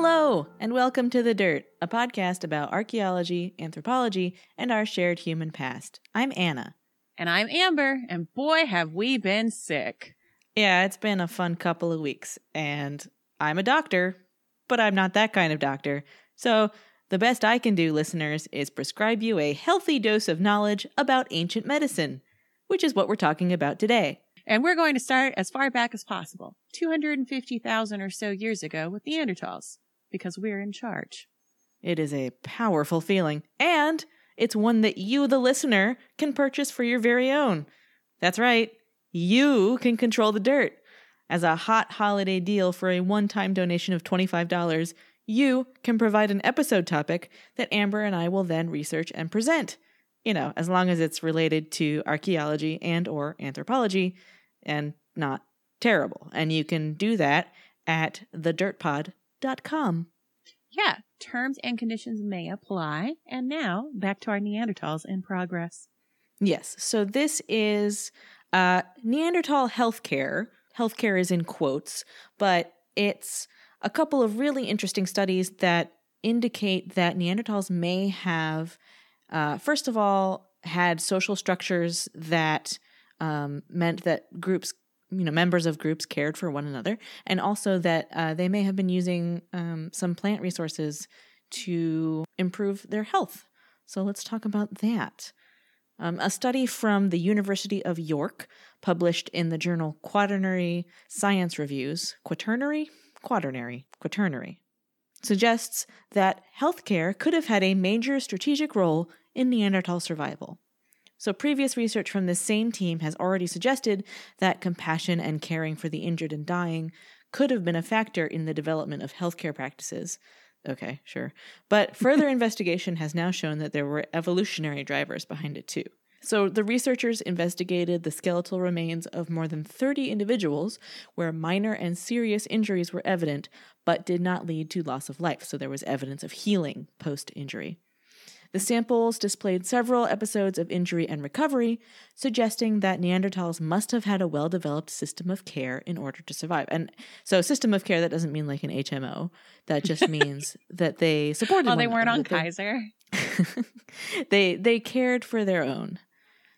Hello, and welcome to The Dirt, a podcast about archaeology, anthropology, and our shared human past. I'm Anna. And I'm Amber, and boy, have we been sick. Yeah, it's been a fun couple of weeks, and I'm a doctor, but I'm not that kind of doctor. So, the best I can do, listeners, is prescribe you a healthy dose of knowledge about ancient medicine, which is what we're talking about today. And we're going to start as far back as possible 250,000 or so years ago with Neanderthals, because we're in charge. It is a powerful feeling, and it's one that you, the listener, can purchase for your very own. That's right, you can control the dirt. As a hot holiday deal for a one time donation of $25, you can provide an episode topic that Amber and I will then research and present. You know, as long as it's related to archaeology and or anthropology and not terrible. And you can do that at thedirtpod.com. Yeah, terms and conditions may apply. And now back to our Neanderthals in progress. Yes. So this is uh, Neanderthal healthcare. Healthcare is in quotes, but it's a couple of really interesting studies that indicate that Neanderthals may have, uh, first of all, had social structures that um, meant that groups, you know, members of groups cared for one another, and also that uh, they may have been using um, some plant resources to improve their health. So let's talk about that. Um, a study from the University of York, published in the journal Quaternary Science Reviews, quaternary, quaternary, quaternary, suggests that healthcare could have had a major strategic role in Neanderthal survival. So, previous research from this same team has already suggested that compassion and caring for the injured and dying could have been a factor in the development of healthcare practices. Okay, sure. But further investigation has now shown that there were evolutionary drivers behind it too. So, the researchers investigated the skeletal remains of more than 30 individuals where minor and serious injuries were evident, but did not lead to loss of life. So, there was evidence of healing post injury. The samples displayed several episodes of injury and recovery, suggesting that Neanderthals must have had a well developed system of care in order to survive. And so, system of care, that doesn't mean like an HMO. That just means that they supported. Oh, they weren't another, on that they- Kaiser. they they cared for their own.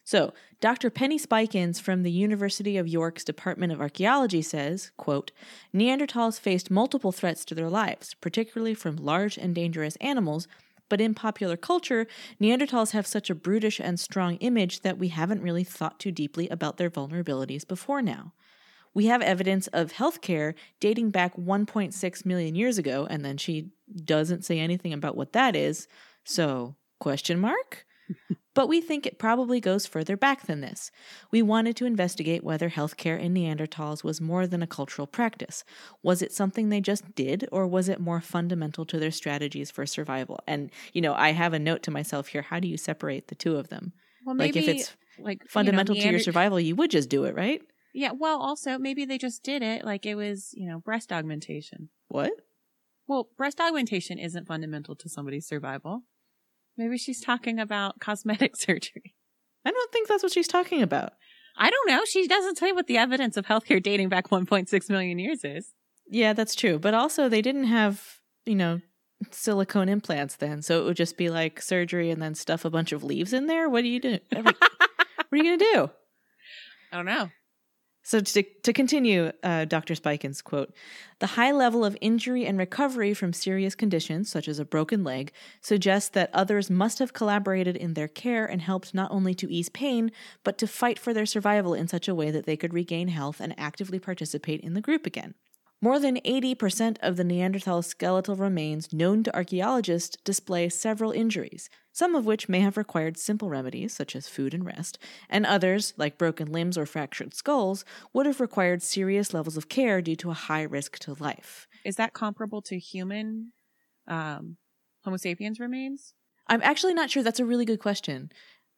So, Dr. Penny Spikins from the University of York's Department of Archaeology says, quote, Neanderthals faced multiple threats to their lives, particularly from large and dangerous animals, but in popular culture, Neanderthals have such a brutish and strong image that we haven't really thought too deeply about their vulnerabilities before now. We have evidence of healthcare dating back 1.6 million years ago, and then she doesn't say anything about what that is. So, question mark? But we think it probably goes further back than this. We wanted to investigate whether healthcare in Neanderthals was more than a cultural practice. Was it something they just did, or was it more fundamental to their strategies for survival? And, you know, I have a note to myself here how do you separate the two of them? Well, like, if it's like you know, Fundamental to your survival, you would just do it, right? Yeah, well, also maybe they just did it like it was, you know, breast augmentation. What? Well, breast augmentation isn't fundamental to somebody's survival. Maybe she's talking about cosmetic surgery. I don't think that's what she's talking about. I don't know. She doesn't say what the evidence of healthcare dating back 1.6 million years is. Yeah, that's true. But also, they didn't have, you know, silicone implants then. So it would just be like surgery and then stuff a bunch of leaves in there. What do you do? What are you going to do? I don't know. So, to, to continue uh, Dr. Spikins' quote, the high level of injury and recovery from serious conditions, such as a broken leg, suggests that others must have collaborated in their care and helped not only to ease pain, but to fight for their survival in such a way that they could regain health and actively participate in the group again. More than 80% of the Neanderthal skeletal remains known to archaeologists display several injuries, some of which may have required simple remedies, such as food and rest, and others, like broken limbs or fractured skulls, would have required serious levels of care due to a high risk to life. Is that comparable to human um, Homo sapiens remains? I'm actually not sure. That's a really good question.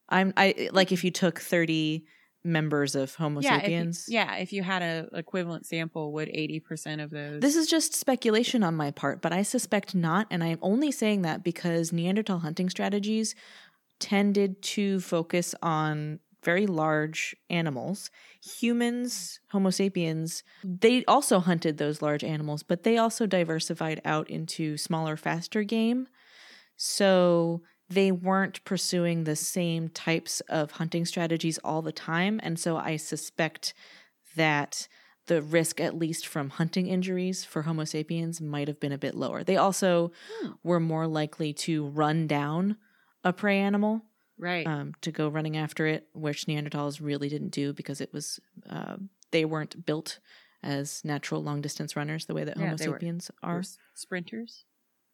I'm I like if you took 30 members of Homo yeah, sapiens. If, you- yeah, if you had an equivalent sample, would 80% of those. This is just speculation on my part, but I suspect not. And I'm only saying that because Neanderthal hunting strategies tended to focus on very large animals. Humans, Homo sapiens, they also hunted those large animals, but they also diversified out into smaller, faster game. So they weren't pursuing the same types of hunting strategies all the time. And so I suspect that the risk, at least from hunting injuries for Homo sapiens, might have been a bit lower. They also Hmm. were more likely to run down a prey animal Right. um, to go running after it, which Neanderthals really didn't do because it was uh, they weren't built as natural long distance runners the way that Yeah, Homo were- sapiens Or are. sprinters.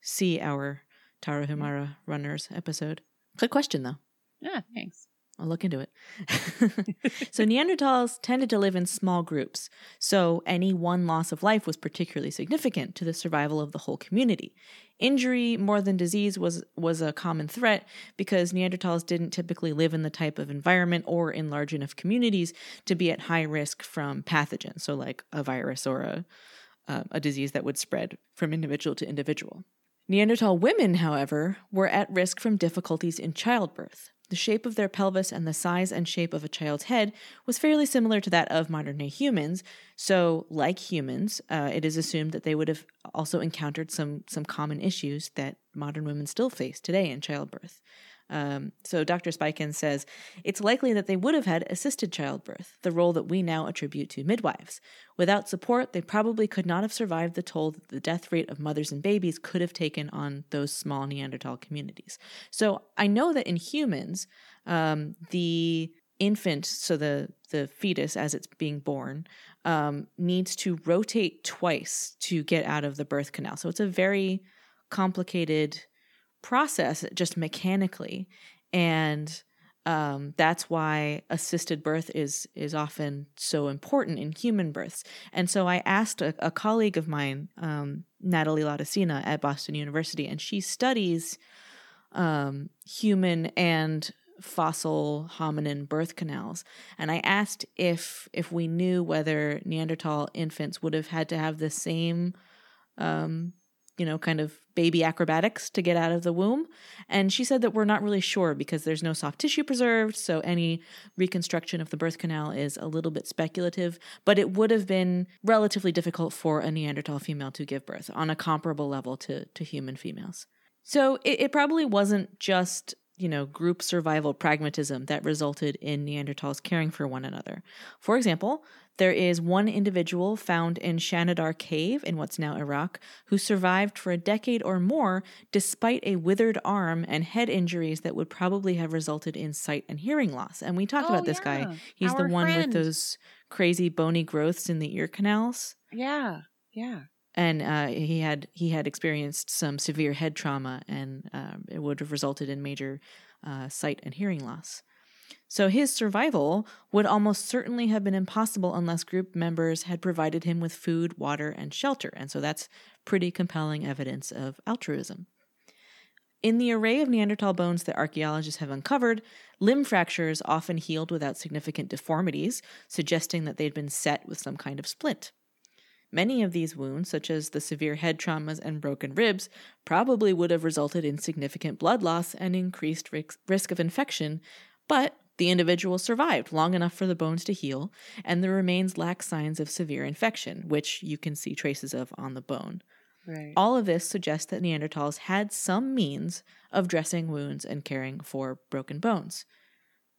See our Tarahumara runners episode. Good question though. Yeah, thanks. I'll look into it. so Neanderthals tended to live in small groups. So any one loss of life was particularly significant to the survival of the whole community. Injury more than disease was was a common threat because Neanderthals didn't typically live in the type of environment or in large enough communities to be at high risk from pathogens, so like a virus or a uh, a disease that would spread from individual to individual. Neanderthal women, however, were at risk from difficulties in childbirth. The shape of their pelvis and the size and shape of a child's head was fairly similar to that of modern day humans. So, like humans, uh, it is assumed that they would have also encountered some some common issues that modern women still face today in childbirth. Um, so, Dr. Spikins says it's likely that they would have had assisted childbirth, the role that we now attribute to midwives. Without support, they probably could not have survived the toll that the death rate of mothers and babies could have taken on those small Neanderthal communities. So I know that in humans, um, the infant, so the the fetus as it's being born, um, needs to rotate twice to get out of the birth canal. So it's a very complicated process, just mechanically, and um, that's why assisted birth is is often so important in human births. And so I asked a, a colleague of mine, um, Natalie Laudicina at Boston University, and she studies um, human and fossil hominin birth canals. And I asked if if we knew whether Neanderthal infants would have had to have the same um, you know, kind of baby acrobatics to get out of the womb. And she said that we're not really sure because there's no soft tissue preserved. So any reconstruction of the birth canal is a little bit speculative, but it would have been relatively difficult for a Neanderthal female to give birth on a comparable level to, to human females. So it, it probably wasn't just you know, group survival pragmatism that resulted in Neanderthals caring for one another. For example, there is one individual found in Shanidar Cave in what's now Iraq who survived for a decade or more despite a withered arm and head injuries that would probably have resulted in sight and hearing loss. And we talked Oh, about this yeah. guy. He's Our the one friend. with those crazy bony growths in the ear canals Yeah. Yeah. and uh, he had he had experienced some severe head trauma, and um, it would have resulted in major uh, sight and hearing loss. So his survival would almost certainly have been impossible unless group members had provided him with food, water, and shelter, and so that's pretty compelling evidence of altruism. In the array of Neanderthal bones that archaeologists have uncovered, limb fractures often healed without significant deformities, suggesting that they'd been set with some kind of splint. Many of these wounds, such as the severe head traumas and broken ribs, probably would have resulted in significant blood loss and increased risk, of infection, but the individual survived long enough for the bones to heal, and the remains lack signs of severe infection, which you can see traces of on the bone. Right. All of this suggests that Neanderthals had some means of dressing wounds and caring for broken bones.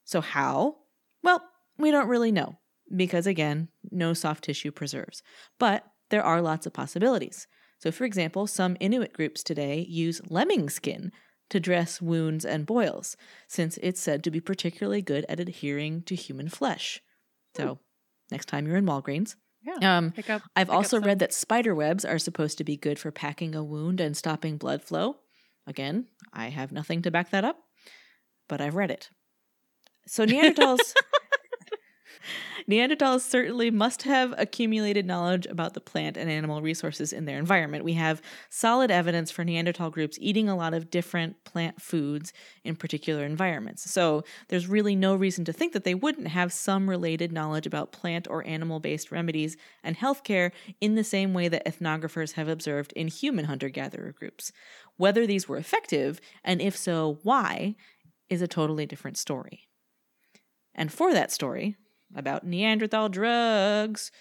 So, how? Well, we don't really know, because again, no soft tissue preserves. But there are lots of possibilities. So, for example, some Inuit groups today use lemming skin to dress wounds and boils, since it's said to be particularly good at adhering to human flesh. So, next time you're in Walgreens, yeah. um, up. I've also read that spider webs are supposed to be good for packing a wound and stopping blood flow. Again, I have nothing to back that up, but I've read it. So Neanderthals Neanderthals certainly must have accumulated knowledge about the plant and animal resources in their environment. We have solid evidence for Neanderthal groups eating a lot of different plant foods in particular environments. So there's really no reason to think that they wouldn't have some related knowledge about plant or animal based remedies and healthcare in the same way that ethnographers have observed in human hunter gatherer groups. Whether these were effective, and if so, why, is a totally different story. And for that story about Neanderthal drugs,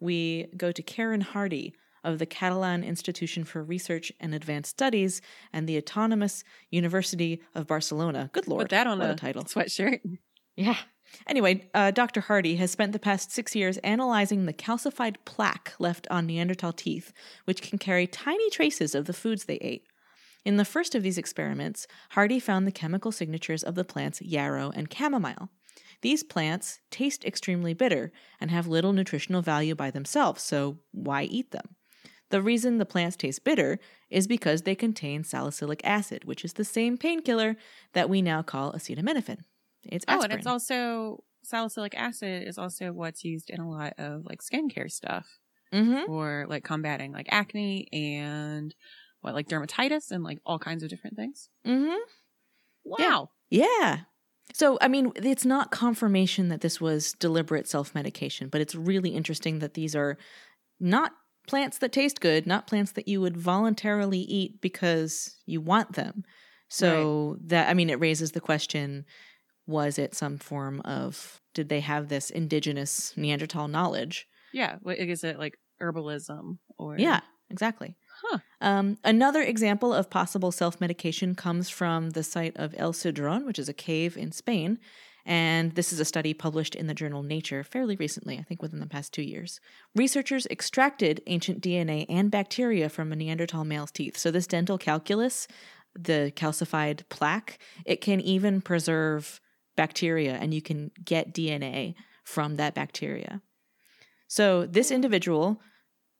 we go to Karen Hardy of the Catalan Institution for Research and Advanced Studies and the Autonomous University of Barcelona. Good lord. Put that on a, a title. sweatshirt. Yeah. Anyway, uh, Dr. Hardy has spent the past six years analyzing the calcified plaque left on Neanderthal teeth, which can carry tiny traces of the foods they ate. In the first of these experiments, Hardy found the chemical signatures of the plants yarrow and chamomile. These plants taste extremely bitter and have little nutritional value by themselves, so why eat them? The reason the plants taste bitter is because they contain salicylic acid, which is the same painkiller that we now call acetaminophen. It's aspirin. Oh, and it's also salicylic acid is also what's used in a lot of like skincare stuff mm-hmm. for like combating like acne and what like dermatitis and like all kinds of different things. Mm-hmm. Wow. Yeah. So, I mean, it's not confirmation that this was deliberate self medication, but it's really interesting that these are not plants that taste good, not plants that you would voluntarily eat because you want them. So, that, I mean, it raises the question was it some form of, did they have this indigenous Neanderthal knowledge? Yeah. Is it like herbalism or Yeah, exactly. Huh. Um, another example of possible self medication comes from the site of El Sidrón, which is a cave in Spain. And this is a study published in the journal Nature fairly recently, I think within the past two years. Researchers extracted ancient DNA and bacteria from a Neanderthal male's teeth. So, this dental calculus, the calcified plaque, it can even preserve bacteria and you can get DNA from that bacteria. So, this individual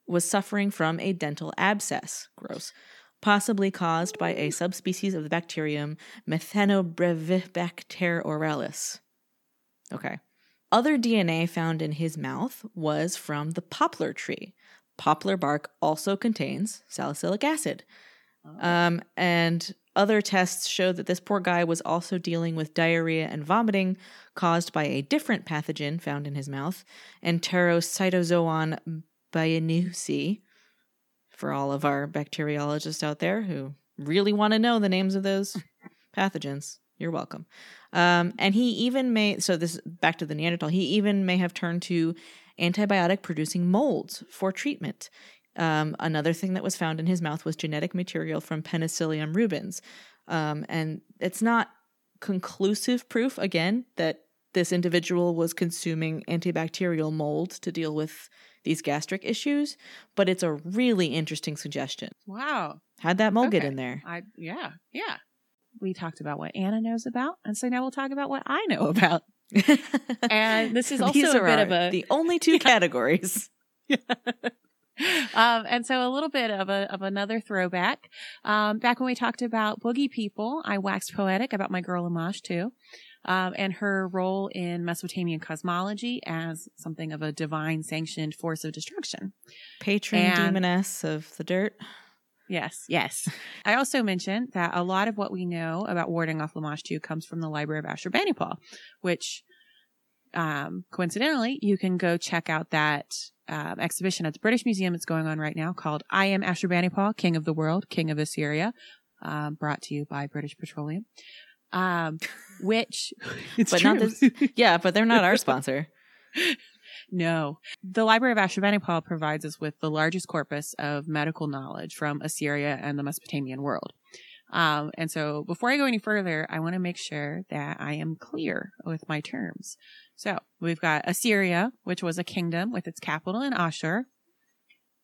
was suffering from a dental abscess, gross, possibly caused by a subspecies of the bacterium Methanobrevibacter oralis. Okay. Other DNA found in his mouth was from the poplar tree. Poplar bark also contains salicylic acid. Um, and other tests showed that this poor guy was also dealing with diarrhea and vomiting caused by a different pathogen found in his mouth, Enterocytozoon bieneusi, for all of our bacteriologists out there who really want to know the names of those pathogens. You're welcome. Um, and he even may, so this back to the Neanderthal, he even may have turned to antibiotic producing molds for treatment. Um, another thing that was found in his mouth was genetic material from Penicillium rubens. Um, and it's not conclusive proof, again, that this individual was consuming antibacterial mold to deal with these gastric issues, but it's a really interesting suggestion. Wow. How'd that mold get in there? I yeah, yeah. We talked about what Anna knows about, and so now we'll talk about what I know about. And this is also a bit of a the only two categories. um, and so a little bit of a of another throwback. Um, back when we talked about boogie people, I waxed poetic about my girl Lamashtu, um, and her role in Mesopotamian cosmology as something of a divine sanctioned force of destruction. Patron And- demoness of the dirt. Yes, yes. I also mentioned that a lot of what we know about warding off Lamashtu comes from the Library of Ashurbanipal, which um, coincidentally, you can go check out that um, exhibition at the British Museum. It's going on right now called I Am Ashurbanipal, King of the World, King of Assyria, um, brought to you by British Petroleum. Um, which, it's But not true. this- Yeah, but they're not our sponsor. No. The Library of Ashurbanipal provides us with the largest corpus of medical knowledge from Assyria and the Mesopotamian world. Um, and so before I go any further, I want to make sure that I am clear with my terms. So we've got Assyria, which was a kingdom with its capital in Ashur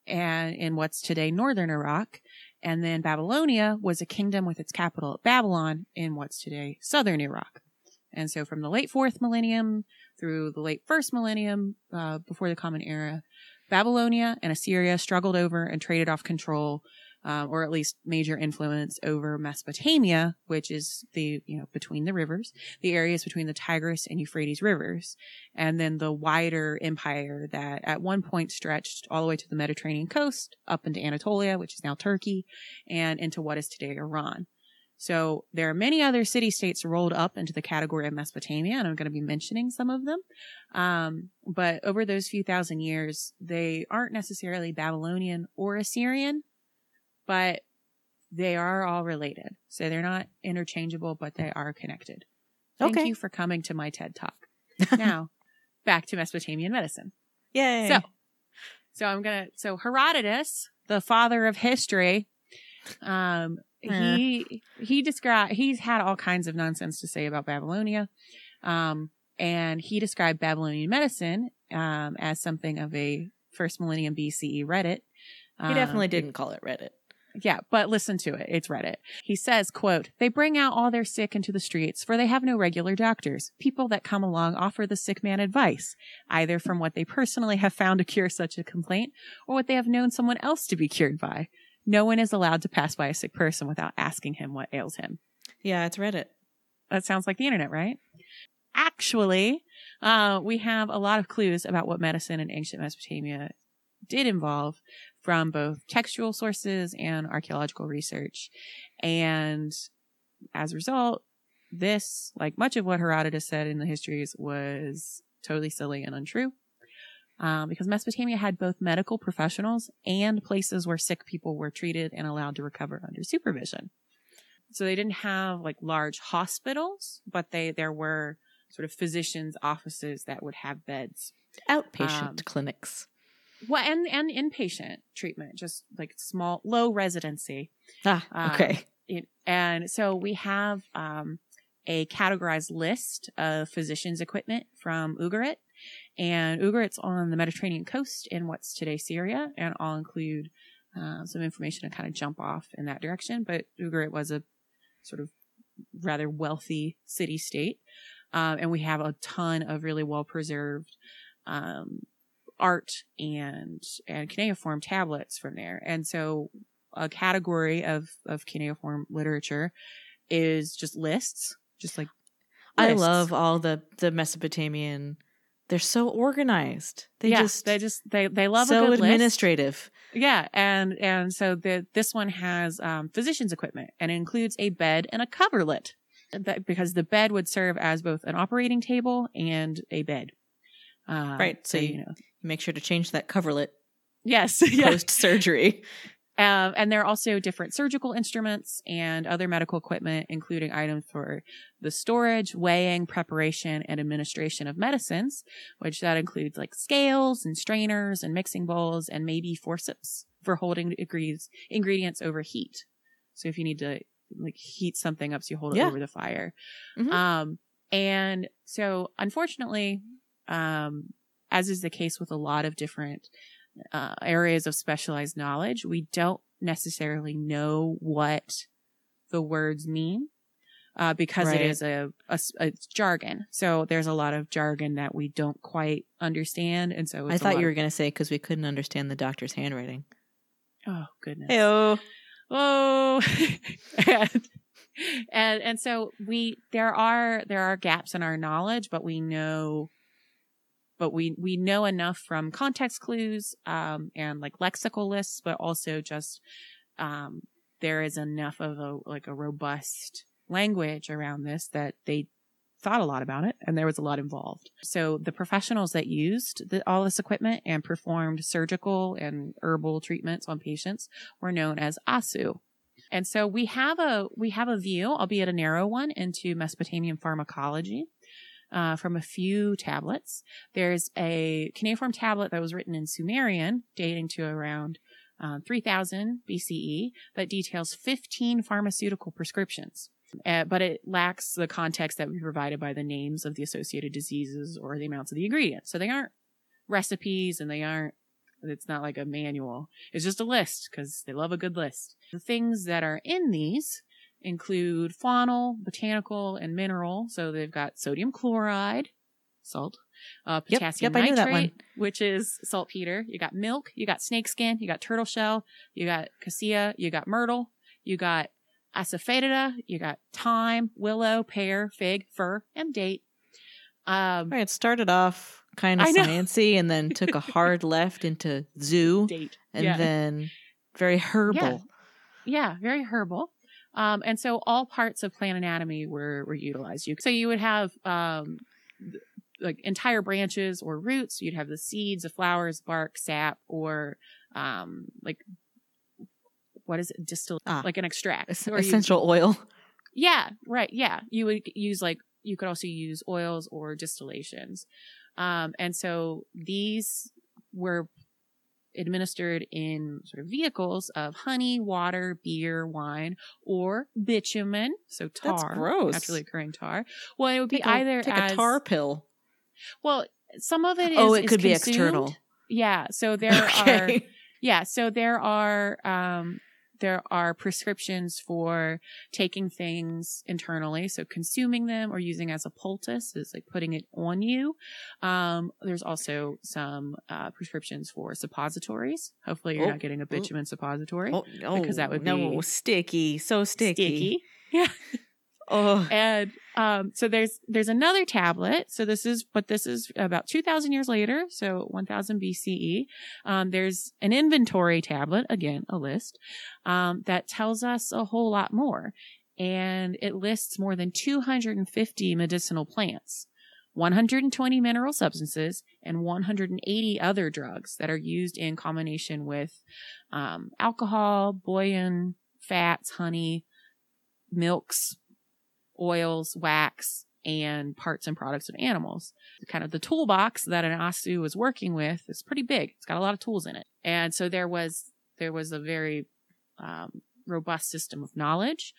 and in what's today northern Iraq. And then Babylonia was a kingdom with its capital at Babylon in what's today southern Iraq. And so from the late fourth millennium through the late first millennium, uh, before the Common Era, Babylonia and Assyria struggled over and traded off control, uh, or at least major influence over Mesopotamia, which is the, you know, between the rivers, the areas between the Tigris and Euphrates rivers, and then the wider empire that at one point stretched all the way to the Mediterranean coast, up into Anatolia, which is now Turkey, and into what is today Iran. So there are many other city states rolled up into the category of Mesopotamia, and I'm going to be mentioning some of them. Um, but over those few thousand years, they aren't necessarily Babylonian or Assyrian, but they are all related. So they're not interchangeable, but they are connected. Thank Okay. you for coming to my TED Talk. now, back to Mesopotamian medicine. Yay. So, so I'm gonna. So Herodotus, the father of history, um, he he described he's had all kinds of nonsense to say about Babylonia, um, and he described Babylonian medicine um, as something of a first millennium BCE Reddit. he Um, definitely didn't call it Reddit. Yeah, but listen to it. It's Reddit. He says, quote, they bring out all their sick into the streets for they have no regular doctors. People that come along offer the sick man advice, either from what they personally have found to cure such a complaint or what they have known someone else to be cured by. No one is allowed to pass by a sick person without asking him what ails him. Yeah, it's Reddit. That sounds like the internet, right? Actually, uh, we have a lot of clues about what medicine in ancient Mesopotamia did involve from both textual sources and archaeological research. And as a result, this, like much of what Herodotus said in the histories, was totally silly and untrue. Um, because Mesopotamia had both medical professionals and places where sick people were treated and allowed to recover under supervision. So they didn't have like large hospitals, but they there were sort of physicians' offices that would have beds. Outpatient Um, clinics. Well, and and inpatient treatment, just like small, low residency. Ah, um, okay. It, and so we have um, a categorized list of physicians' equipment from Ugarit. And Ugarit's on the Mediterranean coast in what's today Syria. And I'll include uh, some information to kind of jump off in that direction. But Ugarit was a sort of rather wealthy city state. Um, and we have a ton of really well preserved um, art and and cuneiform tablets from there. And so a category of of cuneiform literature is just lists, just like I love all the the Mesopotamian. They're so organized. They yeah, just they just they they love so a good list. administrative. Yeah, and and so the this one has um, physician's equipment and it includes a bed and a coverlet, that, because the bed would serve as both an operating table and a bed. Uh, Right, so So you- you know, Make sure to change that coverlet yes, post surgery. Um, and there are also different surgical instruments and other medical equipment, including items for the storage, weighing, preparation, and administration of medicines, which that includes like scales and strainers and mixing bowls and maybe forceps for holding degrees, ingredients over heat. So if you need to like heat something up, so you hold it Yeah. over the fire. Mhm. Um, and so unfortunately, um, as is the case with a lot of different uh, areas of specialized knowledge, we don't necessarily know what the words mean uh, because Right. it is a, a a jargon. So there's a lot of jargon that we don't quite understand, and so I thought you were of- going to say because we couldn't understand the doctor's handwriting. oh goodness. Heyo. oh and, and and so we there are there are gaps in our knowledge but we know but we we know enough from context clues um and like lexical lists but also just um there is enough of a like a robust language around this that they thought a lot about it and there was a lot involved. So the professionals that used the, all this equipment and performed surgical and herbal treatments on patients were known as asu and so we have a we have a view, albeit a narrow one, into Mesopotamian pharmacology uh, from a few tablets. There's a cuneiform tablet that was written in Sumerian, dating to around um, 3000 BCE, that details 15 pharmaceutical prescriptions. Uh, but it lacks the context that we provided by the names of the associated diseases or the amounts of the ingredients. So they aren't recipes and they aren't it's not like a manual. It's just a list because they love a good list. The things that are in these include faunal, botanical, and mineral. So they've got sodium chloride, salt, uh, Yep, potassium yep, that nitrate, which is saltpeter. You got milk, you got snakeskin, you got turtle shell, you got cassia, you got myrtle, you got asafoetida, you got thyme, willow, pear, fig, fir, and date. Um, Right, it started off kind of sciencey and then took a hard left into zoo date. and yeah. then very herbal. Yeah, very herbal. Um, and so all parts of plant anatomy were, were utilized. You, so you would have, um, like entire branches or roots. You'd have the seeds, the flowers, bark, sap, or, um, like, what is it? Distill, Ah. like an extract. Es- Or you- essential oil. yeah, right. Yeah. You would use like you could also use oils or distillations. Um, and so these were administered in sort of vehicles of honey, water, beer, wine, or bitumen. So tar, That's gross. naturally occurring tar. Well, it would be Take a- either take as a tar pill. well, some of it is. oh, it is could be consumed. external. Yeah. So there are yeah, so there are um there are prescriptions for taking things internally, so consuming them or using as a poultice is like putting it on you. Um there's also some uh prescriptions for suppositories. Hopefully you're Oh, not getting a oh. bitumen suppository. Oh, Because that would be no sticky, so sticky. Sticky. And um, so there's there's another tablet. So this is, but this is about two thousand years later, so one thousand BCE. Um, there's an inventory tablet, again a list, um, that tells us a whole lot more, and it lists more than two hundred and fifty medicinal plants. 120 mineral substances and 180 other drugs that are used in combination with um, alcohol, bouillon, fats, honey, milks, oils, wax, and parts and products of animals. Kind of the toolbox that an Asu was working with is pretty big. It's got a lot of tools in it. And so there was there was a very um, robust system of knowledge.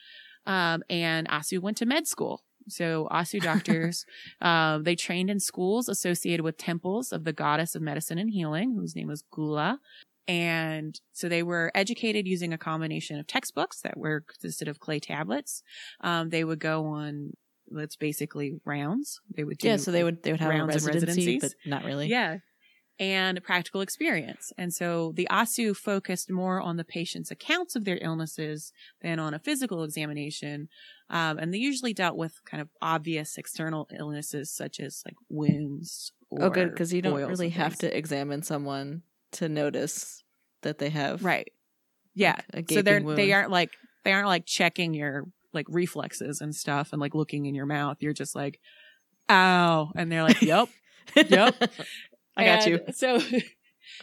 Um, and Asu went to med school. So Asu doctors, uh, they trained in schools associated with temples of the goddess of medicine and healing, whose name was Gula. And so they were educated using a combination of textbooks that were consisted of clay tablets. Um, they would go on, that's basically rounds. They would do yeah. So they would they would have rounds and residency, but not really. yeah. And practical experience. And so the ASU focused more on the patient's accounts of their illnesses than on a physical examination. Um, and they usually dealt with kind of obvious external illnesses such as like wounds. Oh, good because you don't really have to examine someone to notice that they have Right. Yeah. a so they're gaping they aren't like they aren't like checking your like reflexes and stuff and like looking in your mouth. You're just like, ow. And they're like, Yep. Yep. I got you. So,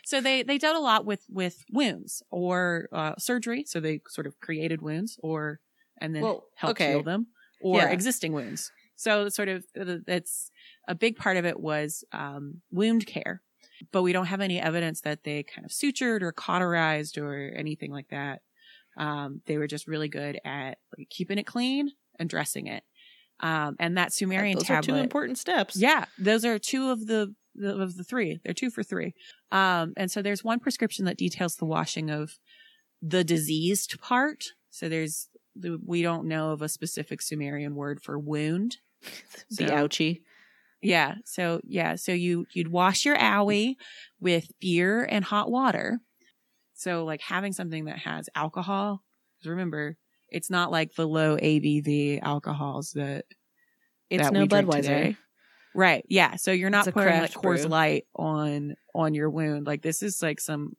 so they they dealt a lot with with wounds or uh, surgery. So they sort of created wounds or and then Well, helped okay. heal them or Yeah. existing wounds. So sort of it's a big part of it was um, wound care, but we don't have any evidence that they kind of sutured or cauterized or anything like that. Um, they were just really good at like, keeping it clean and dressing it. Um, and that Sumerian Those tablet, are two important steps. yeah, those are two of the, the of the three. They're two for three. Um, and so there's one prescription that details the washing of the diseased part. So there's the, we don't know of a specific Sumerian word for wound. the ouchie. Yeah. So yeah. So you you'd wash your owie with beer and hot water. So like having something that has alcohol. 'cause Remember, it's not like the low ABV alcohols that It's that no Budweiser. Right. Yeah. So you're not putting like Coors brew. Light on on your wound. Like this is like some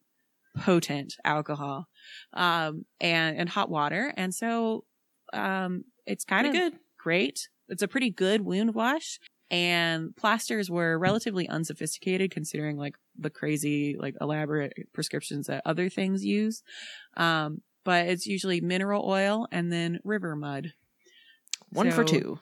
potent alcohol, um, and and hot water. And so, um, it's kind Pretty of good. great. It's a pretty good wound wash. And plasters were relatively unsophisticated considering like the crazy, like elaborate prescriptions that other things use. Um, but it's usually mineral oil and then river mud. One for two.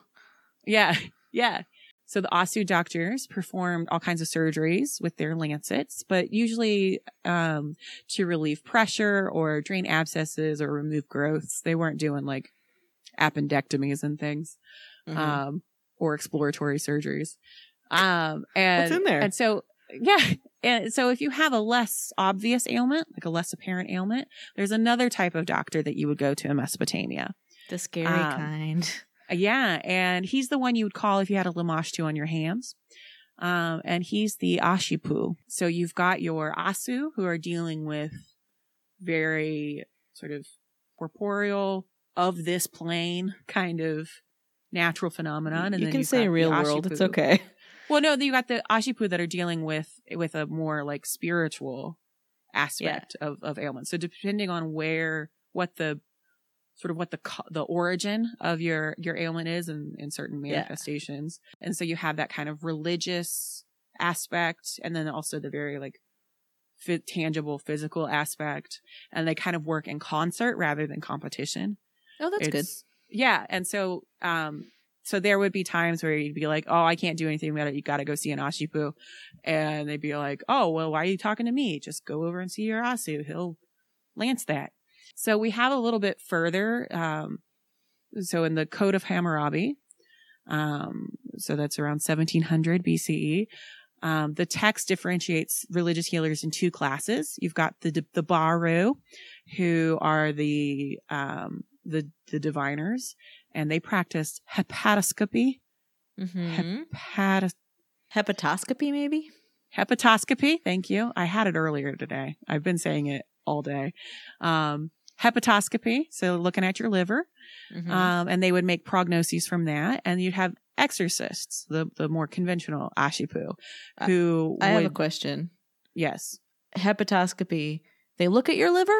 Yeah, yeah. So the Asu doctors performed all kinds of surgeries with their lancets, but usually um, to relieve pressure or drain abscesses or remove growths. They weren't doing like appendectomies and things Mhm. um, or exploratory surgeries. Um, and What's in there? And so, yeah. And so if you have a less obvious ailment, like a less apparent ailment, there's another type of doctor that you would go to in Mesopotamia. the scary um, kind. Uh, Yeah, and he's the one you would call if you had a lamashtu on your hands. Um, and he's the Ashipu. So you've got your Asu who are dealing with very sort of corporeal, of this plane kind of natural phenomenon. And you then can say real world. It's okay. Well, no, you got the Ashipu that are dealing with with a more like spiritual aspect of of ailment. So depending on where what the sort of what the the origin of your your ailment is in in certain Yeah. manifestations, and so you have that kind of religious aspect, and then also the very like fi- tangible physical aspect, and they kind of work in concert rather than competition. Oh, that's good. Yeah, and so um, so there would be times where you'd be like, "Oh, I can't do anything about it. You got to go see an Ashipu," and they'd be like, "Oh, well, why are you talking to me? Just go over and see your Asu. He'll lance that." So we have a little bit further. Um, so in the Code of Hammurabi, um, so that's around 1700 BCE. Um, the text differentiates religious healers in two classes. You've got the the Baru, who are the um, the the diviners, and they practiced hepatoscopy. Mm-hmm. Hepatos- Hepatoscopy, maybe? hepatoscopy. Thank you. I had it earlier today. I've been saying it all day. Um, hepatoscopy. So looking at your liver. Mhm. Um, and they would make prognoses from that. And you'd have exorcists, the, the more conventional Ashipu, I- who I have a question. yes. Hepatoscopy, they look at your liver?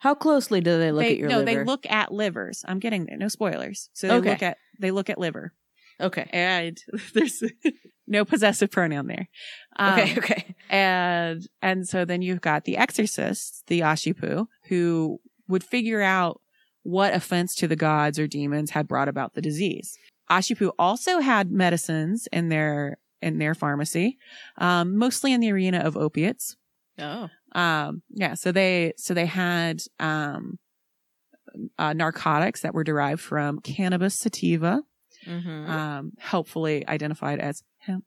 How closely do they look They- at your no, liver? No, they look at livers. I'm getting there. No spoilers. So they Okay. look at, they look at liver Okay. and there's no possessive pronoun there. Um, Okay. Okay. and and so then you've got the exorcists, the Ashipu, who would figure out what offense to the gods or demons had brought about the disease. Ashipu also had medicines in their in their pharmacy, um, mostly in the arena of opiates. Oh. Um, yeah, so they so they had um, uh, narcotics that were derived from cannabis sativa, Mm-hmm. um, helpfully identified as hemp,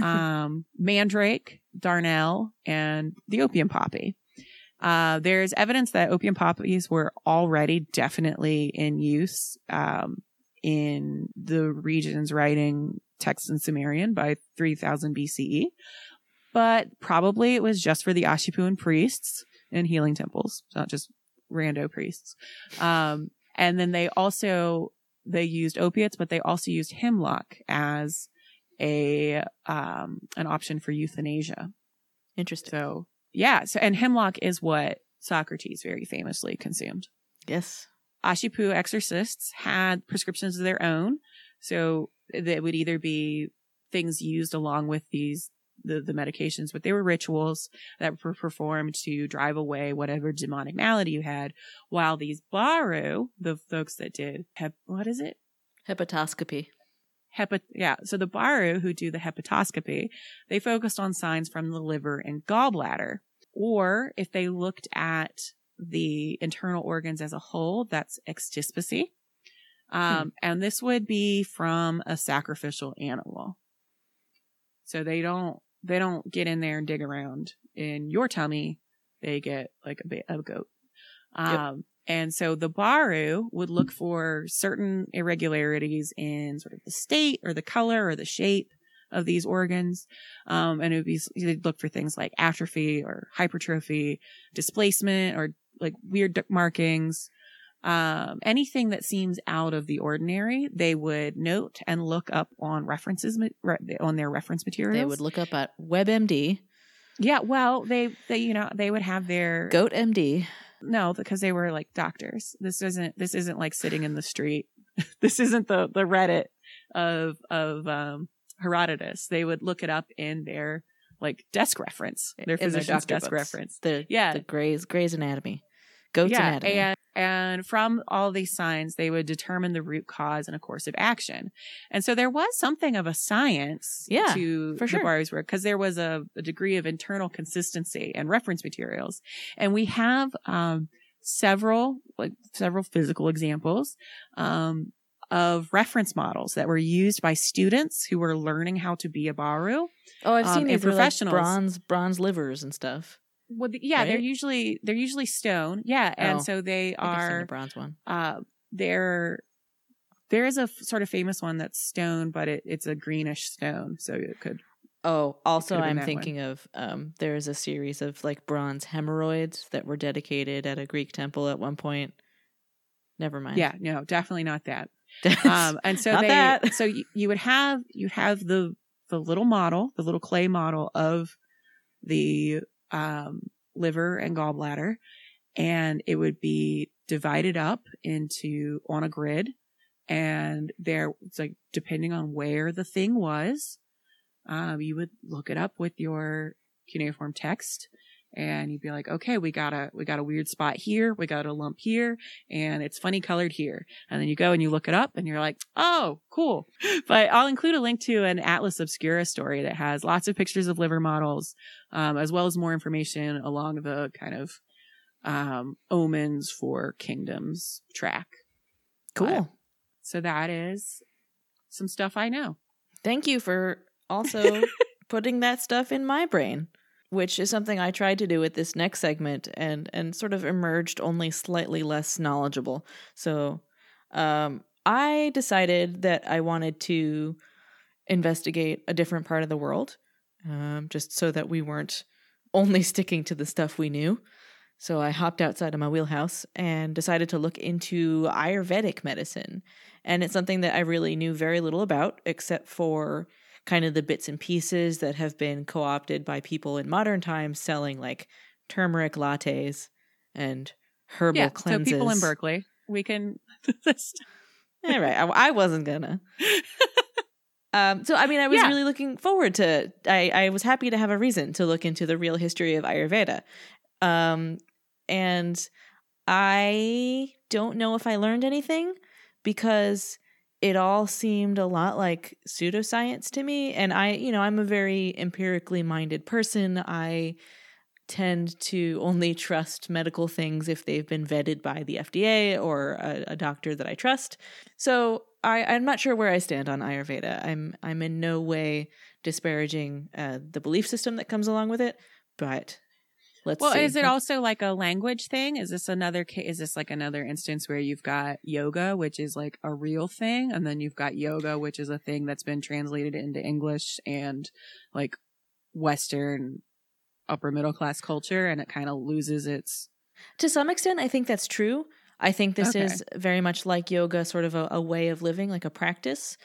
um, mandrake, darnel, and the opium poppy. Uh, there's evidence that opium poppies were already definitely in use um, in the regions writing text in Sumerian by 3000 BCE, but probably it was just for the Ashipuan priests in healing temples, not just rando priests. Um, and then they also they used opiates, but they also used hemlock as a um, an option for euthanasia. Interesting. So yeah, so and hemlock is what Socrates very famously consumed. yes. Ashipu exorcists had prescriptions of their own, so that would either be things used along with these the, the medications, but they were rituals that were performed to drive away whatever demonic malady you had. While these Baru, the folks that did hep, what is it? Hepatoscopy. Hepat, yeah. So the Baru who do the hepatoscopy, they focused on signs from the liver and gallbladder. Or if they looked at the internal organs as a whole, that's extispicy. Um, and this would be from a sacrificial animal. So they don't, they don't get in there and dig around in your tummy. They get like a, ba- a goat. Um, and so the Baru would look for certain irregularities in sort of the state or the color or the shape of these organs. Um, and it would be, they'd look for things like atrophy or hypertrophy, displacement or like weird markings. Um, anything that seems out of the ordinary, they would note and look up on references, on their reference materials. They would look up at WebMD, yeah, well, they, they, you know, they would have their, GoatMD. no, because they were like doctors. This isn't this isn't like sitting in the street. this isn't the the Reddit of of um Herodotus. They would look it up in their like desk reference, their in their physician's doctor desk books. reference. The Yeah. the Gray's Gray's Anatomy, Goat's yeah, Anatomy. and and from all these signs, they would determine the root cause and a course of action. And so there was something of a science Yeah, to for the sure. Work because there was a, a degree of internal consistency and reference materials. And we have um, several like several physical examples um, of reference models that were used by students who were learning how to be a Baru. oh, I've um, seen these are like bronze bronze livers and stuff. Well, the- yeah, they're usually they're usually stone. Yeah, and Oh, so they I think I've are a bronze one. uh there there is a f- sort of famous one that's stone but it, it's a greenish stone so it could Oh, also I'm one. thinking of um there's a series of like bronze hemorrhoids that were dedicated at a Greek temple at one point. Never mind. yeah no definitely not that um and so they that. so you, you would have you have the the little model the little clay model of the um liver and gallbladder and it would be divided up into on a grid and there it's like depending on where the thing was um you would look it up with your cuneiform text and you'd be like, okay, we got a, we got a weird spot here. We got a lump here and it's funny colored here. And then you go and you look it up and you're like, oh, cool. But I'll include a link to an Atlas Obscura story that has lots of pictures of liver models, um, as well as more information along the kind of, um, omens for kingdoms track. Cool. But, so that is some stuff I know. Thank you for also putting that stuff in my brain which is something I tried to do with this next segment and and sort of emerged only slightly less knowledgeable. So um, I decided that I wanted to investigate a different part of the world, um, just so that we weren't only sticking to the stuff we knew. So I hopped outside of my wheelhouse and decided to look into Ayurvedic medicine. And it's something that I really knew very little about, except for kind of the bits and pieces that have been co opted by people in modern times selling like turmeric lattes and herbal yeah, cleanses. So people in Berkeley, we can. All right, I, I wasn't gonna. Um, so I mean, I was Yeah. really looking forward to. I I was happy to have a reason to look into the real history of Ayurveda, um, and I don't know if I learned anything because it all seemed a lot like pseudoscience to me. And I, you know, I'm a very empirically minded person. I tend to only trust medical things if they've been vetted by the FDA or a, a doctor that I trust. So I, I'm not sure where I stand on Ayurveda. I'm I'm in no way disparaging uh, the belief system that comes along with it, but let's Well, see. is it also like a language thing? Is this another case? Is this like another instance where you've got yoga, which is like a real thing, and then you've got yoga, which is a thing that's been translated into English and like Western upper middle class culture, and it kind of loses its. To some extent, I think that's true. I think this Okay. is very much like yoga, sort of a, a way of living, like a practice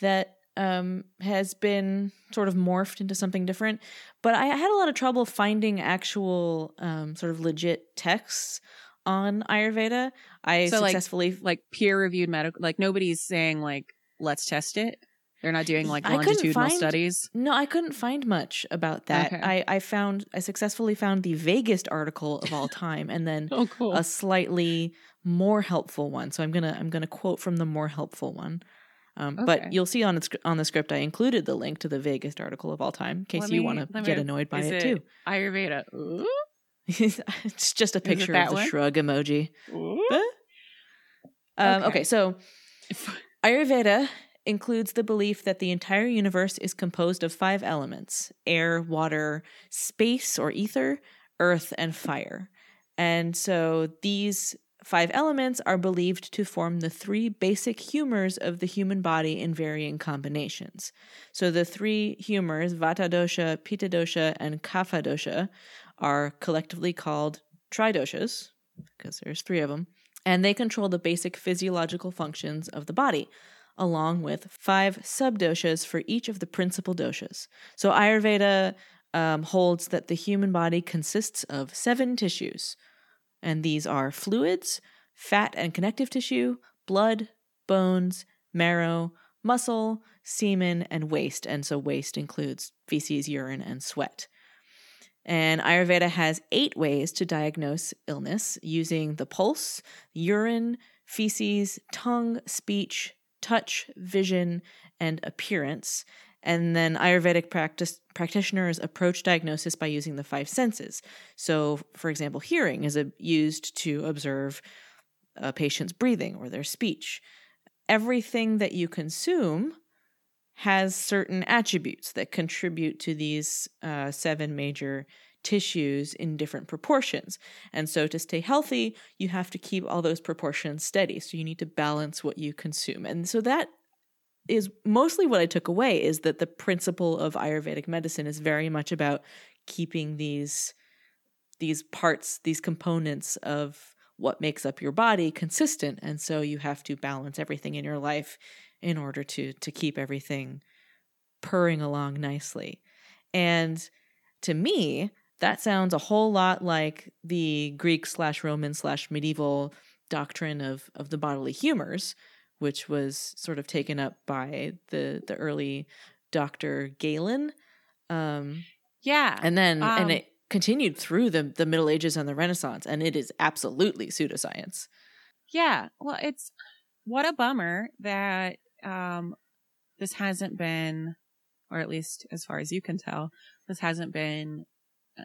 that um, has been sort of morphed into something different. But I had a lot of trouble finding actual um, sort of legit texts on Ayurveda. I So, successfully like peer reviewed medical like nobody's saying like let's test it they're not doing like longitudinal find- studies No, I couldn't find much about that. Okay. I, I found I successfully found the vaguest article of all time and then oh cool a slightly more helpful one. So I'm gonna I'm gonna quote from the more helpful one. Um, Okay. But you'll see on the, on the script I included the link to the vaguest article of all time in case Let you want to get me- annoyed by is it, it too. ayurveda it's just a picture of the one? shrug emoji. Um, okay. Okay. so Ayurveda includes the belief that the entire universe is composed of five elements air, water, space or ether, earth, and fire. And so these five elements are believed to form the three basic humors of the human body in varying combinations. So the three humors, Vata dosha, Pitta dosha, and Kapha dosha, are collectively called tridoshas, because there's three of them, and they control the basic physiological functions of the body, along with five subdoshas for each of the principal doshas. So Ayurveda um, holds that the human body consists of seven tissues, and these are fluids, fat and connective tissue, blood, bones, marrow, muscle, semen, and waste. And so waste includes feces, urine, and sweat. And Ayurveda has eight ways to diagnose illness using the pulse, urine, feces, tongue, speech, touch, vision, and appearance. And then Ayurvedic practice practitioners approach diagnosis by using the five senses. So, for example, hearing is a, used to observe a patient's breathing or their speech. Everything that you consume has certain attributes that contribute to these uh, seven major tissues in different proportions. And so to stay healthy, you have to keep all those proportions steady. So you need to balance what you consume. And so that is mostly what I took away is that the principle of Ayurvedic medicine is very much about keeping these these parts, these components of what makes up your body consistent. And so you have to balance everything in your life in order to to keep everything purring along nicely. And to me, that sounds a whole lot like the Greek slash Roman slash medieval doctrine of of the bodily humors, which was sort of taken up by the the early Dr. Galen. Um, yeah and then and Um, it continued through the the Middle Ages and the Renaissance, and it is absolutely pseudoscience. Yeah. Well, it's what a bummer that um, this hasn't been, or at least as far as you can tell, this hasn't been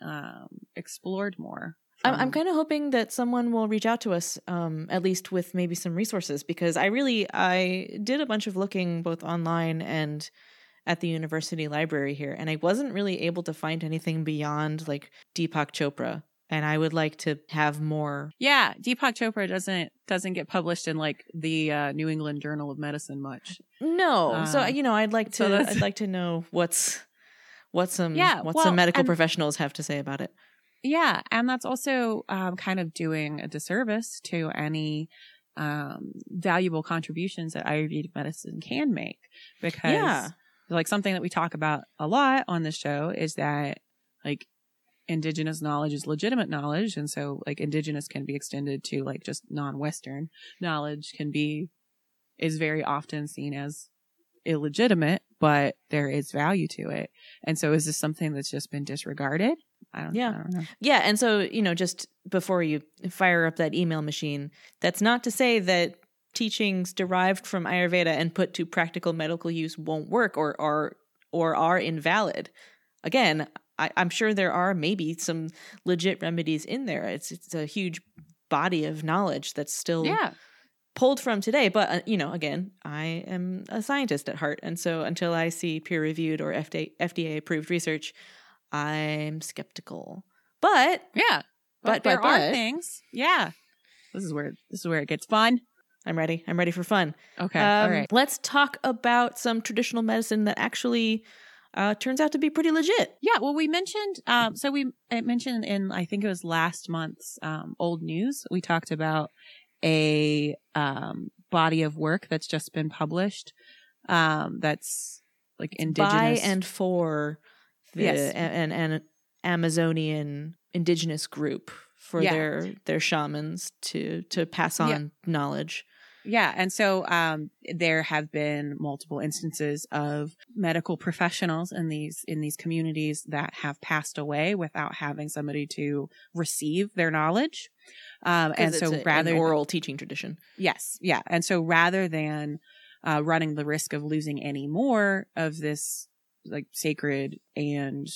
um, explored more. I'm, I'm kind of hoping that someone will reach out to us, um, at least with maybe some resources, because I really I did a bunch of looking both online and at the university library here, and I wasn't really able to find anything beyond like Deepak Chopra, and I would like to have more. yeah, Deepak Chopra doesn't doesn't get published in like the uh, New England Journal of Medicine much. No, so Uh, you know, I'd like to so I'd like to know what's what some Yeah, what well, some medical and- professionals have to say about it. Yeah, and that's also um, kind of doing a disservice to any um, valuable contributions that Ayurvedic medicine can make because Yeah. like something that we talk about a lot on this show is that like indigenous knowledge is legitimate knowledge and so like indigenous can be extended to like just non-western knowledge can be is very often seen as illegitimate but there is value to it and so is this something that's just been disregarded i don't, Yeah. I don't know Yeah, and so you know, just before you fire up that email machine, that's not to say that teachings derived from Ayurveda and put to practical medical use won't work or are or are invalid. Again, I, I'm sure there are maybe some legit remedies in there. It's it's a huge body of knowledge that's still yeah pulled from today. But uh, you know, again, I am a scientist at heart, and so until I see peer reviewed or FDA FDA approved research, I'm skeptical. But Yeah. But- But, there but- are but- things. Yeah. This is where this is where it gets fun. I'm ready. I'm ready for fun. Okay. Um, all right. Let's talk about some traditional medicine that actually uh, turns out to be pretty legit. Yeah. Well, we mentioned. Um, so we I mentioned in I think it was last month's um, old news. We talked about a um, body of work that's just been published. Um, that's like indigenous by and for the Yes. an, an Amazonian indigenous group for Yeah. their their shamans to to pass on Yeah. knowledge. Yeah, and so um, there have been multiple instances of medical professionals in these in these communities that have passed away without having somebody to receive their knowledge. Um, and so a- rather oral teaching tradition. Yes, yeah. And so rather than uh, running the risk of losing any more of this like sacred and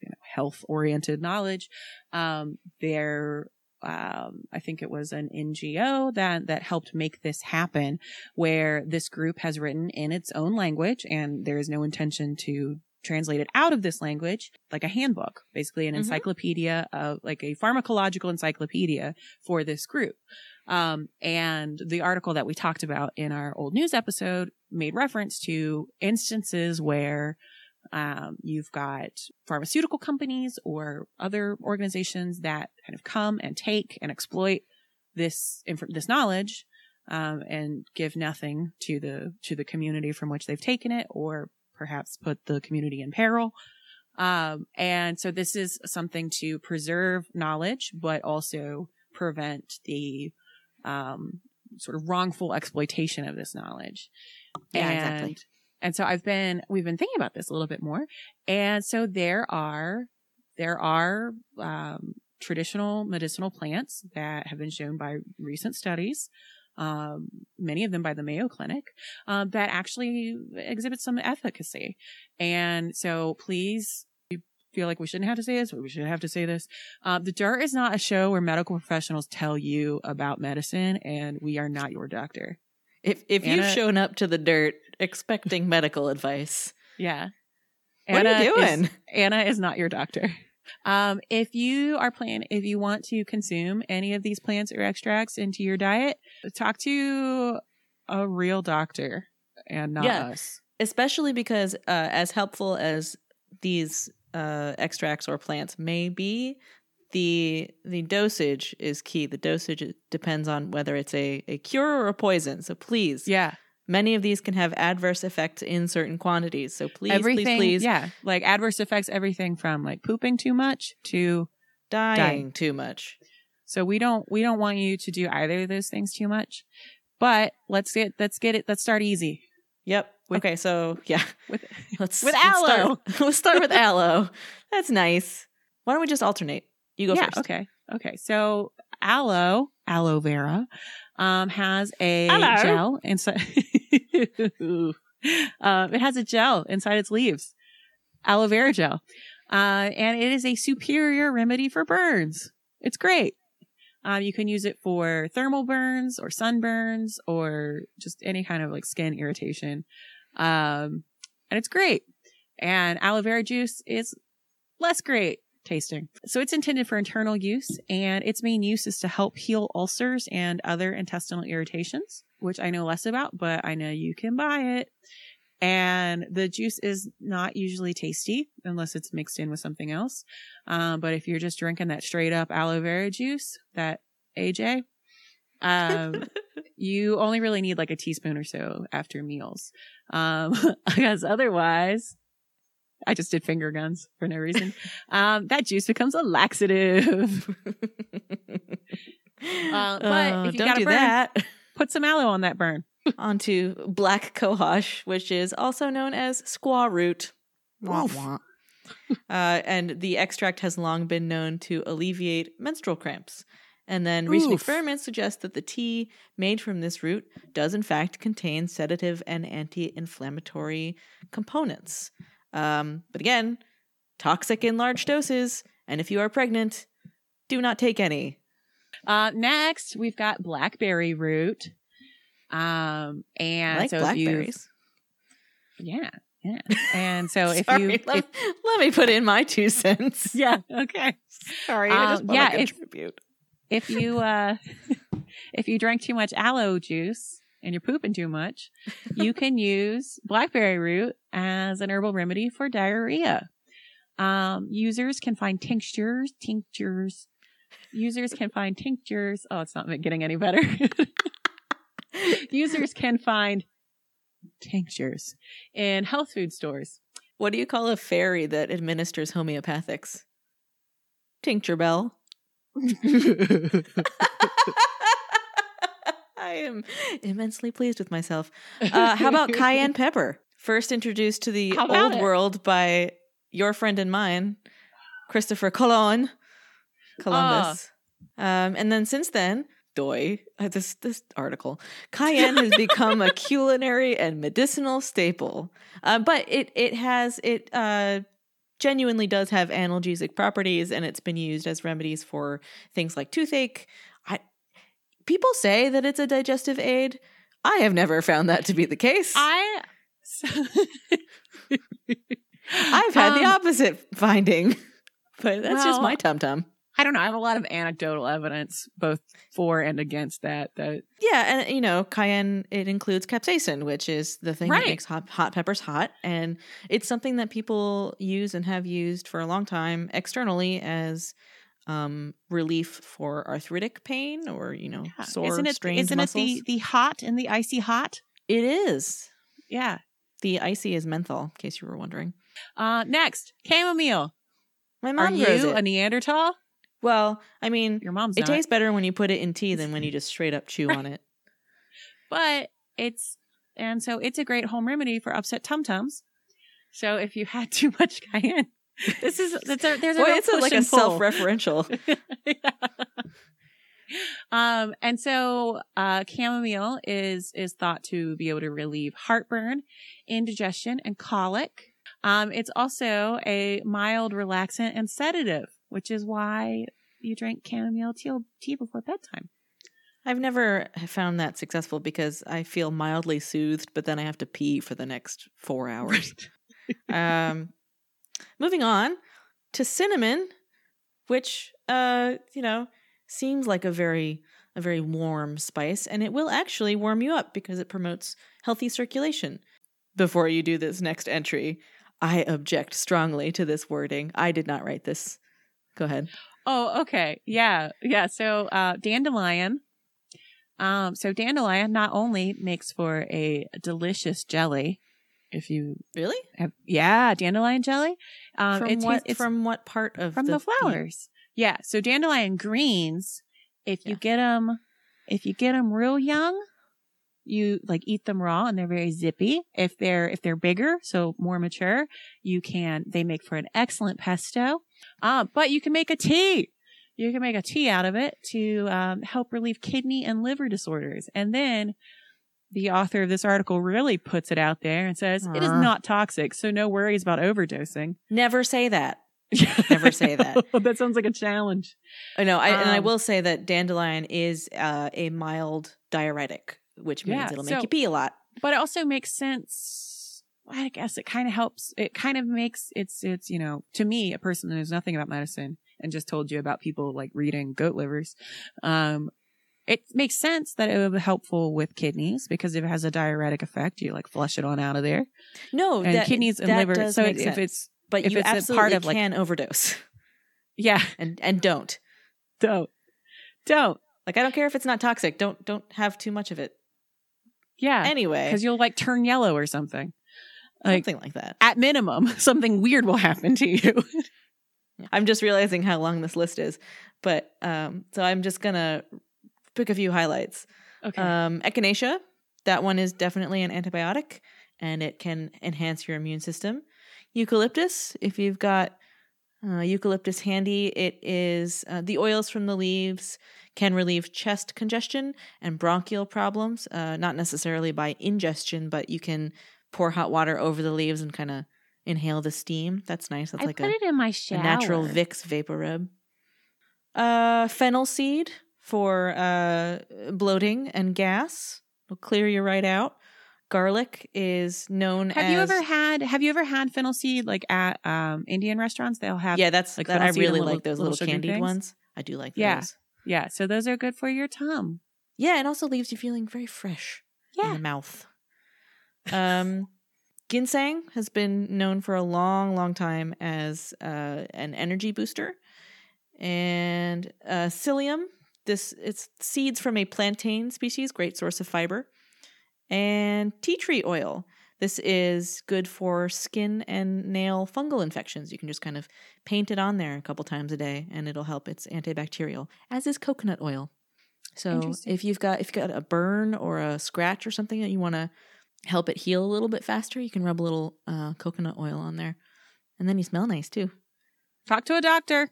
you know, health oriented knowledge, um, there, um, I think it was an NGO that that helped make this happen, where this group has written in its own language, and there is no intention to translate it out of this language, like a handbook, basically an Mhm. encyclopedia of like a pharmacological encyclopedia for this group. Um, and the article that we talked about in our old news episode made reference to instances where um, you've got pharmaceutical companies or other organizations that kind of come and take and exploit this inf- this knowledge um, and give nothing to the to the community from which they've taken it, or perhaps put the community in peril. Um, and so this is something to preserve knowledge, but also prevent the um, sort of wrongful exploitation of this knowledge. Yeah, and, exactly. And so I've been, we've been thinking about this a little bit more. And so there are, there are, um, traditional medicinal plants that have been shown by recent studies, um, many of them by the Mayo Clinic, um, that actually exhibit some efficacy. And so please, feel like we shouldn't have to say this, but we should have to say this. Uh, the Dirt is not a show where medical professionals tell you about medicine, and we are not your doctor. If if you've shown up to the dirt expecting medical advice, Yeah. what are you is- doing? Anna is not your doctor. Um, if you are planning, if you want to consume any of these plants or extracts into your diet, talk to a real doctor and not Yeah. us. especially because uh, as helpful as these uh, extracts or plants may be, the the dosage is key. The dosage depends on whether it's a, a cure or a poison. So please, Yeah. many of these can have adverse effects in certain quantities. So please, everything. please, please, Yeah. Like adverse effects, everything from like pooping too much to dying, Dying. too much. So we don't we don't want you to do either of those things too much. But let's get let's get it let's start easy. Yep. With- okay, so yeah, With let's with let's aloe. Start, let's start with aloe. That's nice. Why don't we just alternate? You go yeah, first. okay. Okay. So aloe, aloe vera, um, has a Hello. gel inside. um, it has a gel inside its leaves, aloe vera gel, uh, and it is a superior remedy for burns. It's great. Um, you can use it for thermal burns or sunburns or just any kind of like skin irritation. Um, and it's great. And aloe vera juice is less great tasting. So it's intended for internal use and its main use is to help heal ulcers and other intestinal irritations, which I know less about, but I know you can buy it. And the juice is not usually tasty unless it's mixed in with something else. Um, but if you're just drinking that straight up aloe vera juice, that AJ, um, you only really need like a teaspoon or so after meals. Um, because otherwise, I just did finger guns for no reason. Um, that juice becomes a laxative. Uh, but Oh, if you don't do burn- that. Put some aloe on that burn. Onto black cohosh, which is also known as squaw root. Wah, wah. uh, and the extract has long been known to alleviate menstrual cramps. And then recent Oof. experiments suggest that the tea made from this root does, in fact, contain sedative and anti inflammatory components. Um, but again, toxic in large doses. And if you are pregnant, do not take any. Uh, next, we've got blackberry root. Um, and I like so if you, blackberries. yeah, yeah. And so if Sorry, you, let, if- let me put in my two cents. yeah, okay. Sorry, I just Um, want yeah, to if- if you uh if you drank too much aloe juice and you're pooping too much, you can use blackberry root as an herbal remedy for diarrhea. Um, users can find tinctures, tinctures. Users can find tinctures. Oh, it's not getting any better. users can find tinctures in health food stores. What do you call a fairy that administers homeopathics? Tincture bell. I am immensely pleased with myself. Uh, how about cayenne pepper? First introduced to the old it? world by your friend and mine, Christopher Colon, Columbus. Um, and then since then, Doi, uh, this this article, cayenne has become a culinary and medicinal staple. Uh, but it it has it uh, genuinely does have analgesic properties, and it's been used as remedies for things like toothache. People say that it's a digestive aid. I have never found that to be the case. I I've had the Um, opposite finding, but that's just my tum tum. I don't know. I have a lot of anecdotal evidence, both for and against that. That Yeah, and you know, cayenne it includes capsaicin, which is the thing Right. that makes hot, hot peppers hot, and it's something that people use and have used for a long time externally as um, relief for arthritic pain or you know sore isn't it? strained Isn't muscles. it the the hot and the icy hot? it is Yeah. the icy is menthol, in case you were wondering. Uh, next, chamomile. My Are mom grows you it. a Neanderthal? well, I mean, Your mom's it not. tastes better when you put it in tea than when you just straight up chew on it. but it's and so it's a great home remedy for upset tum tums. So if you had too much cayenne, this is that's a, there's a Boy, it's a, like a pull. self-referential. um, and so uh, chamomile is is thought to be able to relieve heartburn, indigestion, and colic. Um, it's also a mild relaxant and sedative, which is why you drink chamomile tea, tea before bedtime. I've never found that successful because I feel mildly soothed, but then I have to pee for the next four hours. um, moving on to cinnamon, which uh, you know seems like a very a very warm spice, and it will actually warm you up because it promotes healthy circulation. Before you do this next entry, I object strongly to this wording. I did not write this. Go ahead. Oh, okay. Yeah. Yeah. So, uh, dandelion. Um, so dandelion not only makes for a delicious jelly, if you Really? have, yeah, dandelion jelly. Um, from it what? tastes- from what part of from the, flowers. Yeah. So dandelion greens, if you get them, if you get them real young, you like eat them raw and they're very zippy. If they're if they're bigger, so more mature, you can they make for an excellent pesto. Uh, but you can make a tea. You can make a tea out of it to um, help relieve kidney and liver disorders. And then the author of this article really puts it out there and says it is Uh. not toxic, so no worries about overdosing. Never say that. Never say that. But that sounds like a challenge. I know, I, and I Um, will say that dandelion is uh, a mild diuretic, which means Yeah, it'll make so- you pee a lot. but it also makes sense. I guess it kind of helps. It kind of makes it's it's you know to me a person who knows nothing about medicine and just told you about people like reading goat livers. Um, it makes sense that it would be helpful with kidneys because if it has a diuretic effect, you like flush it on out of there No, and that, kidneys and liver. So if it's but if you it's a part absolutely of, like- can overdose, yeah, and and don't. don't don't Like I don't care if it's not toxic. Don't don't have too much of it. yeah Anyway, because you'll like turn yellow or something. Like something like that. at minimum, something weird will happen to you. I'm just realizing how long this list is, but um, so I'm just gonna pick a few highlights. okay. Um, echinacea, that one is definitely an antibiotic, and it can enhance your immune system. Eucalyptus, if you've got uh, eucalyptus handy, it is uh, the oils from the leaves can relieve chest congestion and bronchial problems. Uh, not necessarily by ingestion, but you can pour hot water over the leaves and kind of inhale the steam. That's nice. That's I like put a it in my a natural Vicks vapor rub. Uh, fennel seed for uh, bloating and gas. It'll clear you right out. Garlic is known Have as. you ever had Have you ever had fennel seed like at um Indian restaurants? They'll have Yeah, that's like that. I really little- like those little little, candied things? ones. I do like Yeah. those. yeah. So those are good for your tum. Yeah, it also leaves you feeling very fresh in Yeah. the mouth. Um, ginseng has been known for a long, long time as uh, an energy booster, and uh, psyllium. This it's seeds from a plantain species, great source of fiber, and tea tree oil. This is good for skin and nail fungal infections. You can just kind of paint it on there a couple times a day, and it'll help. It's antibacterial, as is coconut oil. So if you've got if you've got a burn or a scratch or something that you want to help it heal a little bit faster, you can rub a little uh, coconut oil on there, and then you smell nice too. Talk to a doctor.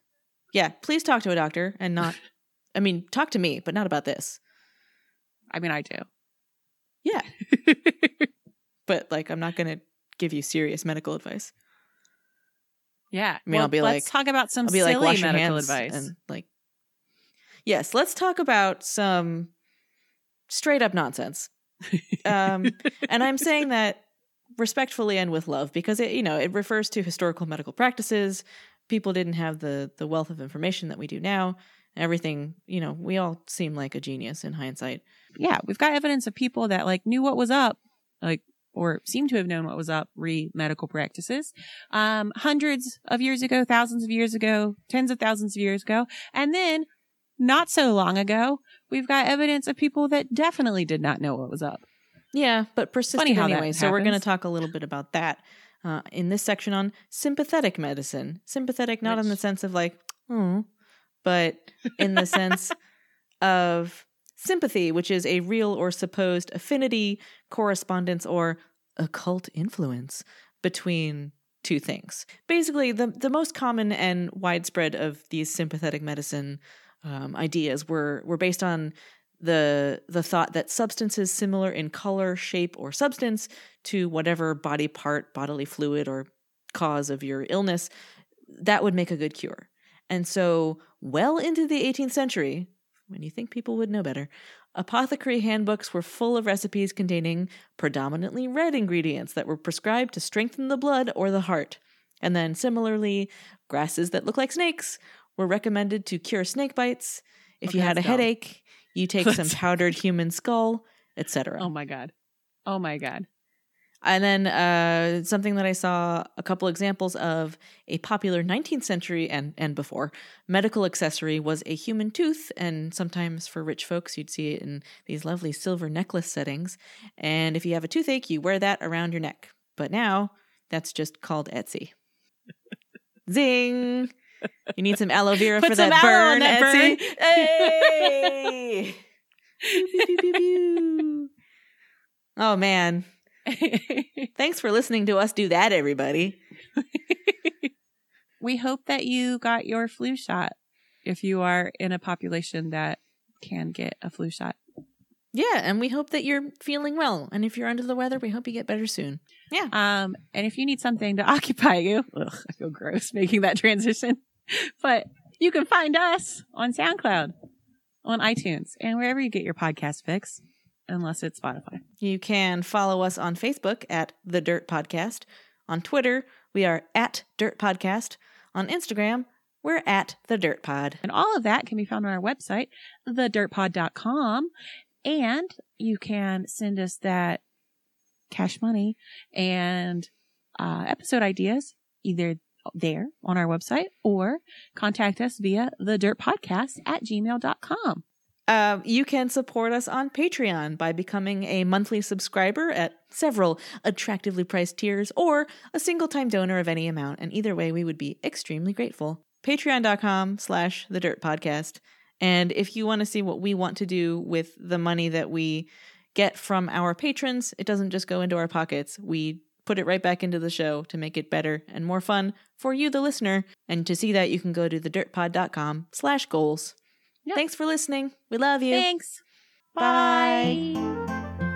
Yeah, please talk to a doctor and not. I mean, talk to me, but not about this. I mean, I do. Yeah, but like, I'm not going to give you serious medical advice. yeah. I mean, I'll be let's like- talk about some I'll be silly like, wash medical advice. and like. Yes, let's talk about some straight up nonsense. um, and I'm saying that respectfully and with love because it, you know, it refers to historical medical practices. People didn't have the the wealth of information that we do now. Everything, you know, we all seem like a genius in hindsight. yeah, we've got evidence of people that like knew what was up, like or seemed to have known what was up re medical practices, um, hundreds of years ago, thousands of years ago, tens of thousands of years ago, and then not so long ago, we've got evidence of people that definitely did not know what was up. Yeah, but persisted Funny how anyway. So we're going to talk a little bit about that uh, in this section on sympathetic medicine. Sympathetic, not in the sense of like, oh, but in the sense of sympathy, which is a real or supposed affinity, correspondence, or occult influence between two things. Basically, the the most common and widespread of these sympathetic medicine um, ideas were were based on the the thought that substances similar in color, shape, or substance to whatever body part, bodily fluid, or cause of your illness, that would make a good cure. And so, well into the 18th century, when you think people would know better, apothecary handbooks were full of recipes containing predominantly red ingredients that were prescribed to strengthen the blood or the heart. And then, similarly, grasses that look like snakes were recommended to cure snake bites. If Okay, you had a headache, you take some powdered human skull, etc. Oh my god. Oh my god. And then uh, something that I saw a couple examples of a popular 19th century and, and before medical accessory was a human tooth. And sometimes for rich folks, you'd see it in these lovely silver necklace settings. And if you have a toothache, you wear that around your neck. But now that's just called Etsy. Zing! You need some aloe vera Put for some that aloe burn, on that Etsy. burn. Hey! Oh man. Thanks for listening to us do that, everybody. we hope that you got your flu shot if you are in a population that can get a flu shot. Yeah, and we hope that you're feeling well. And if you're under the weather, we hope you get better soon. Yeah. Um, and if you need something to occupy you, ugh, I feel gross making that transition, but you can find us on SoundCloud, on iTunes, and wherever you get your podcast fix, unless it's Spotify. You can follow us on Facebook at The Dirt Podcast. On Twitter, we are at Dirt Podcast. On Instagram, we're at The Dirt Pod. And all of that can be found on our website, thedirtpod.com. And you can send us that cash money and uh, episode ideas either there on our website or contact us via the dirt podcast at gmail.com. Uh, you can support us on Patreon by becoming a monthly subscriber at several attractively priced tiers or a single time donor of any amount. And either way, we would be extremely grateful. Patreon.com slash the dirt podcast. And if you want to see what we want to do with the money that we get from our patrons, it doesn't just go into our pockets. We put it right back into the show to make it better and more fun for you, the listener. And to see that, you can go to thedirtpod.com slash goals. Yep. Thanks for listening. We love you. Thanks. Bye. Bye.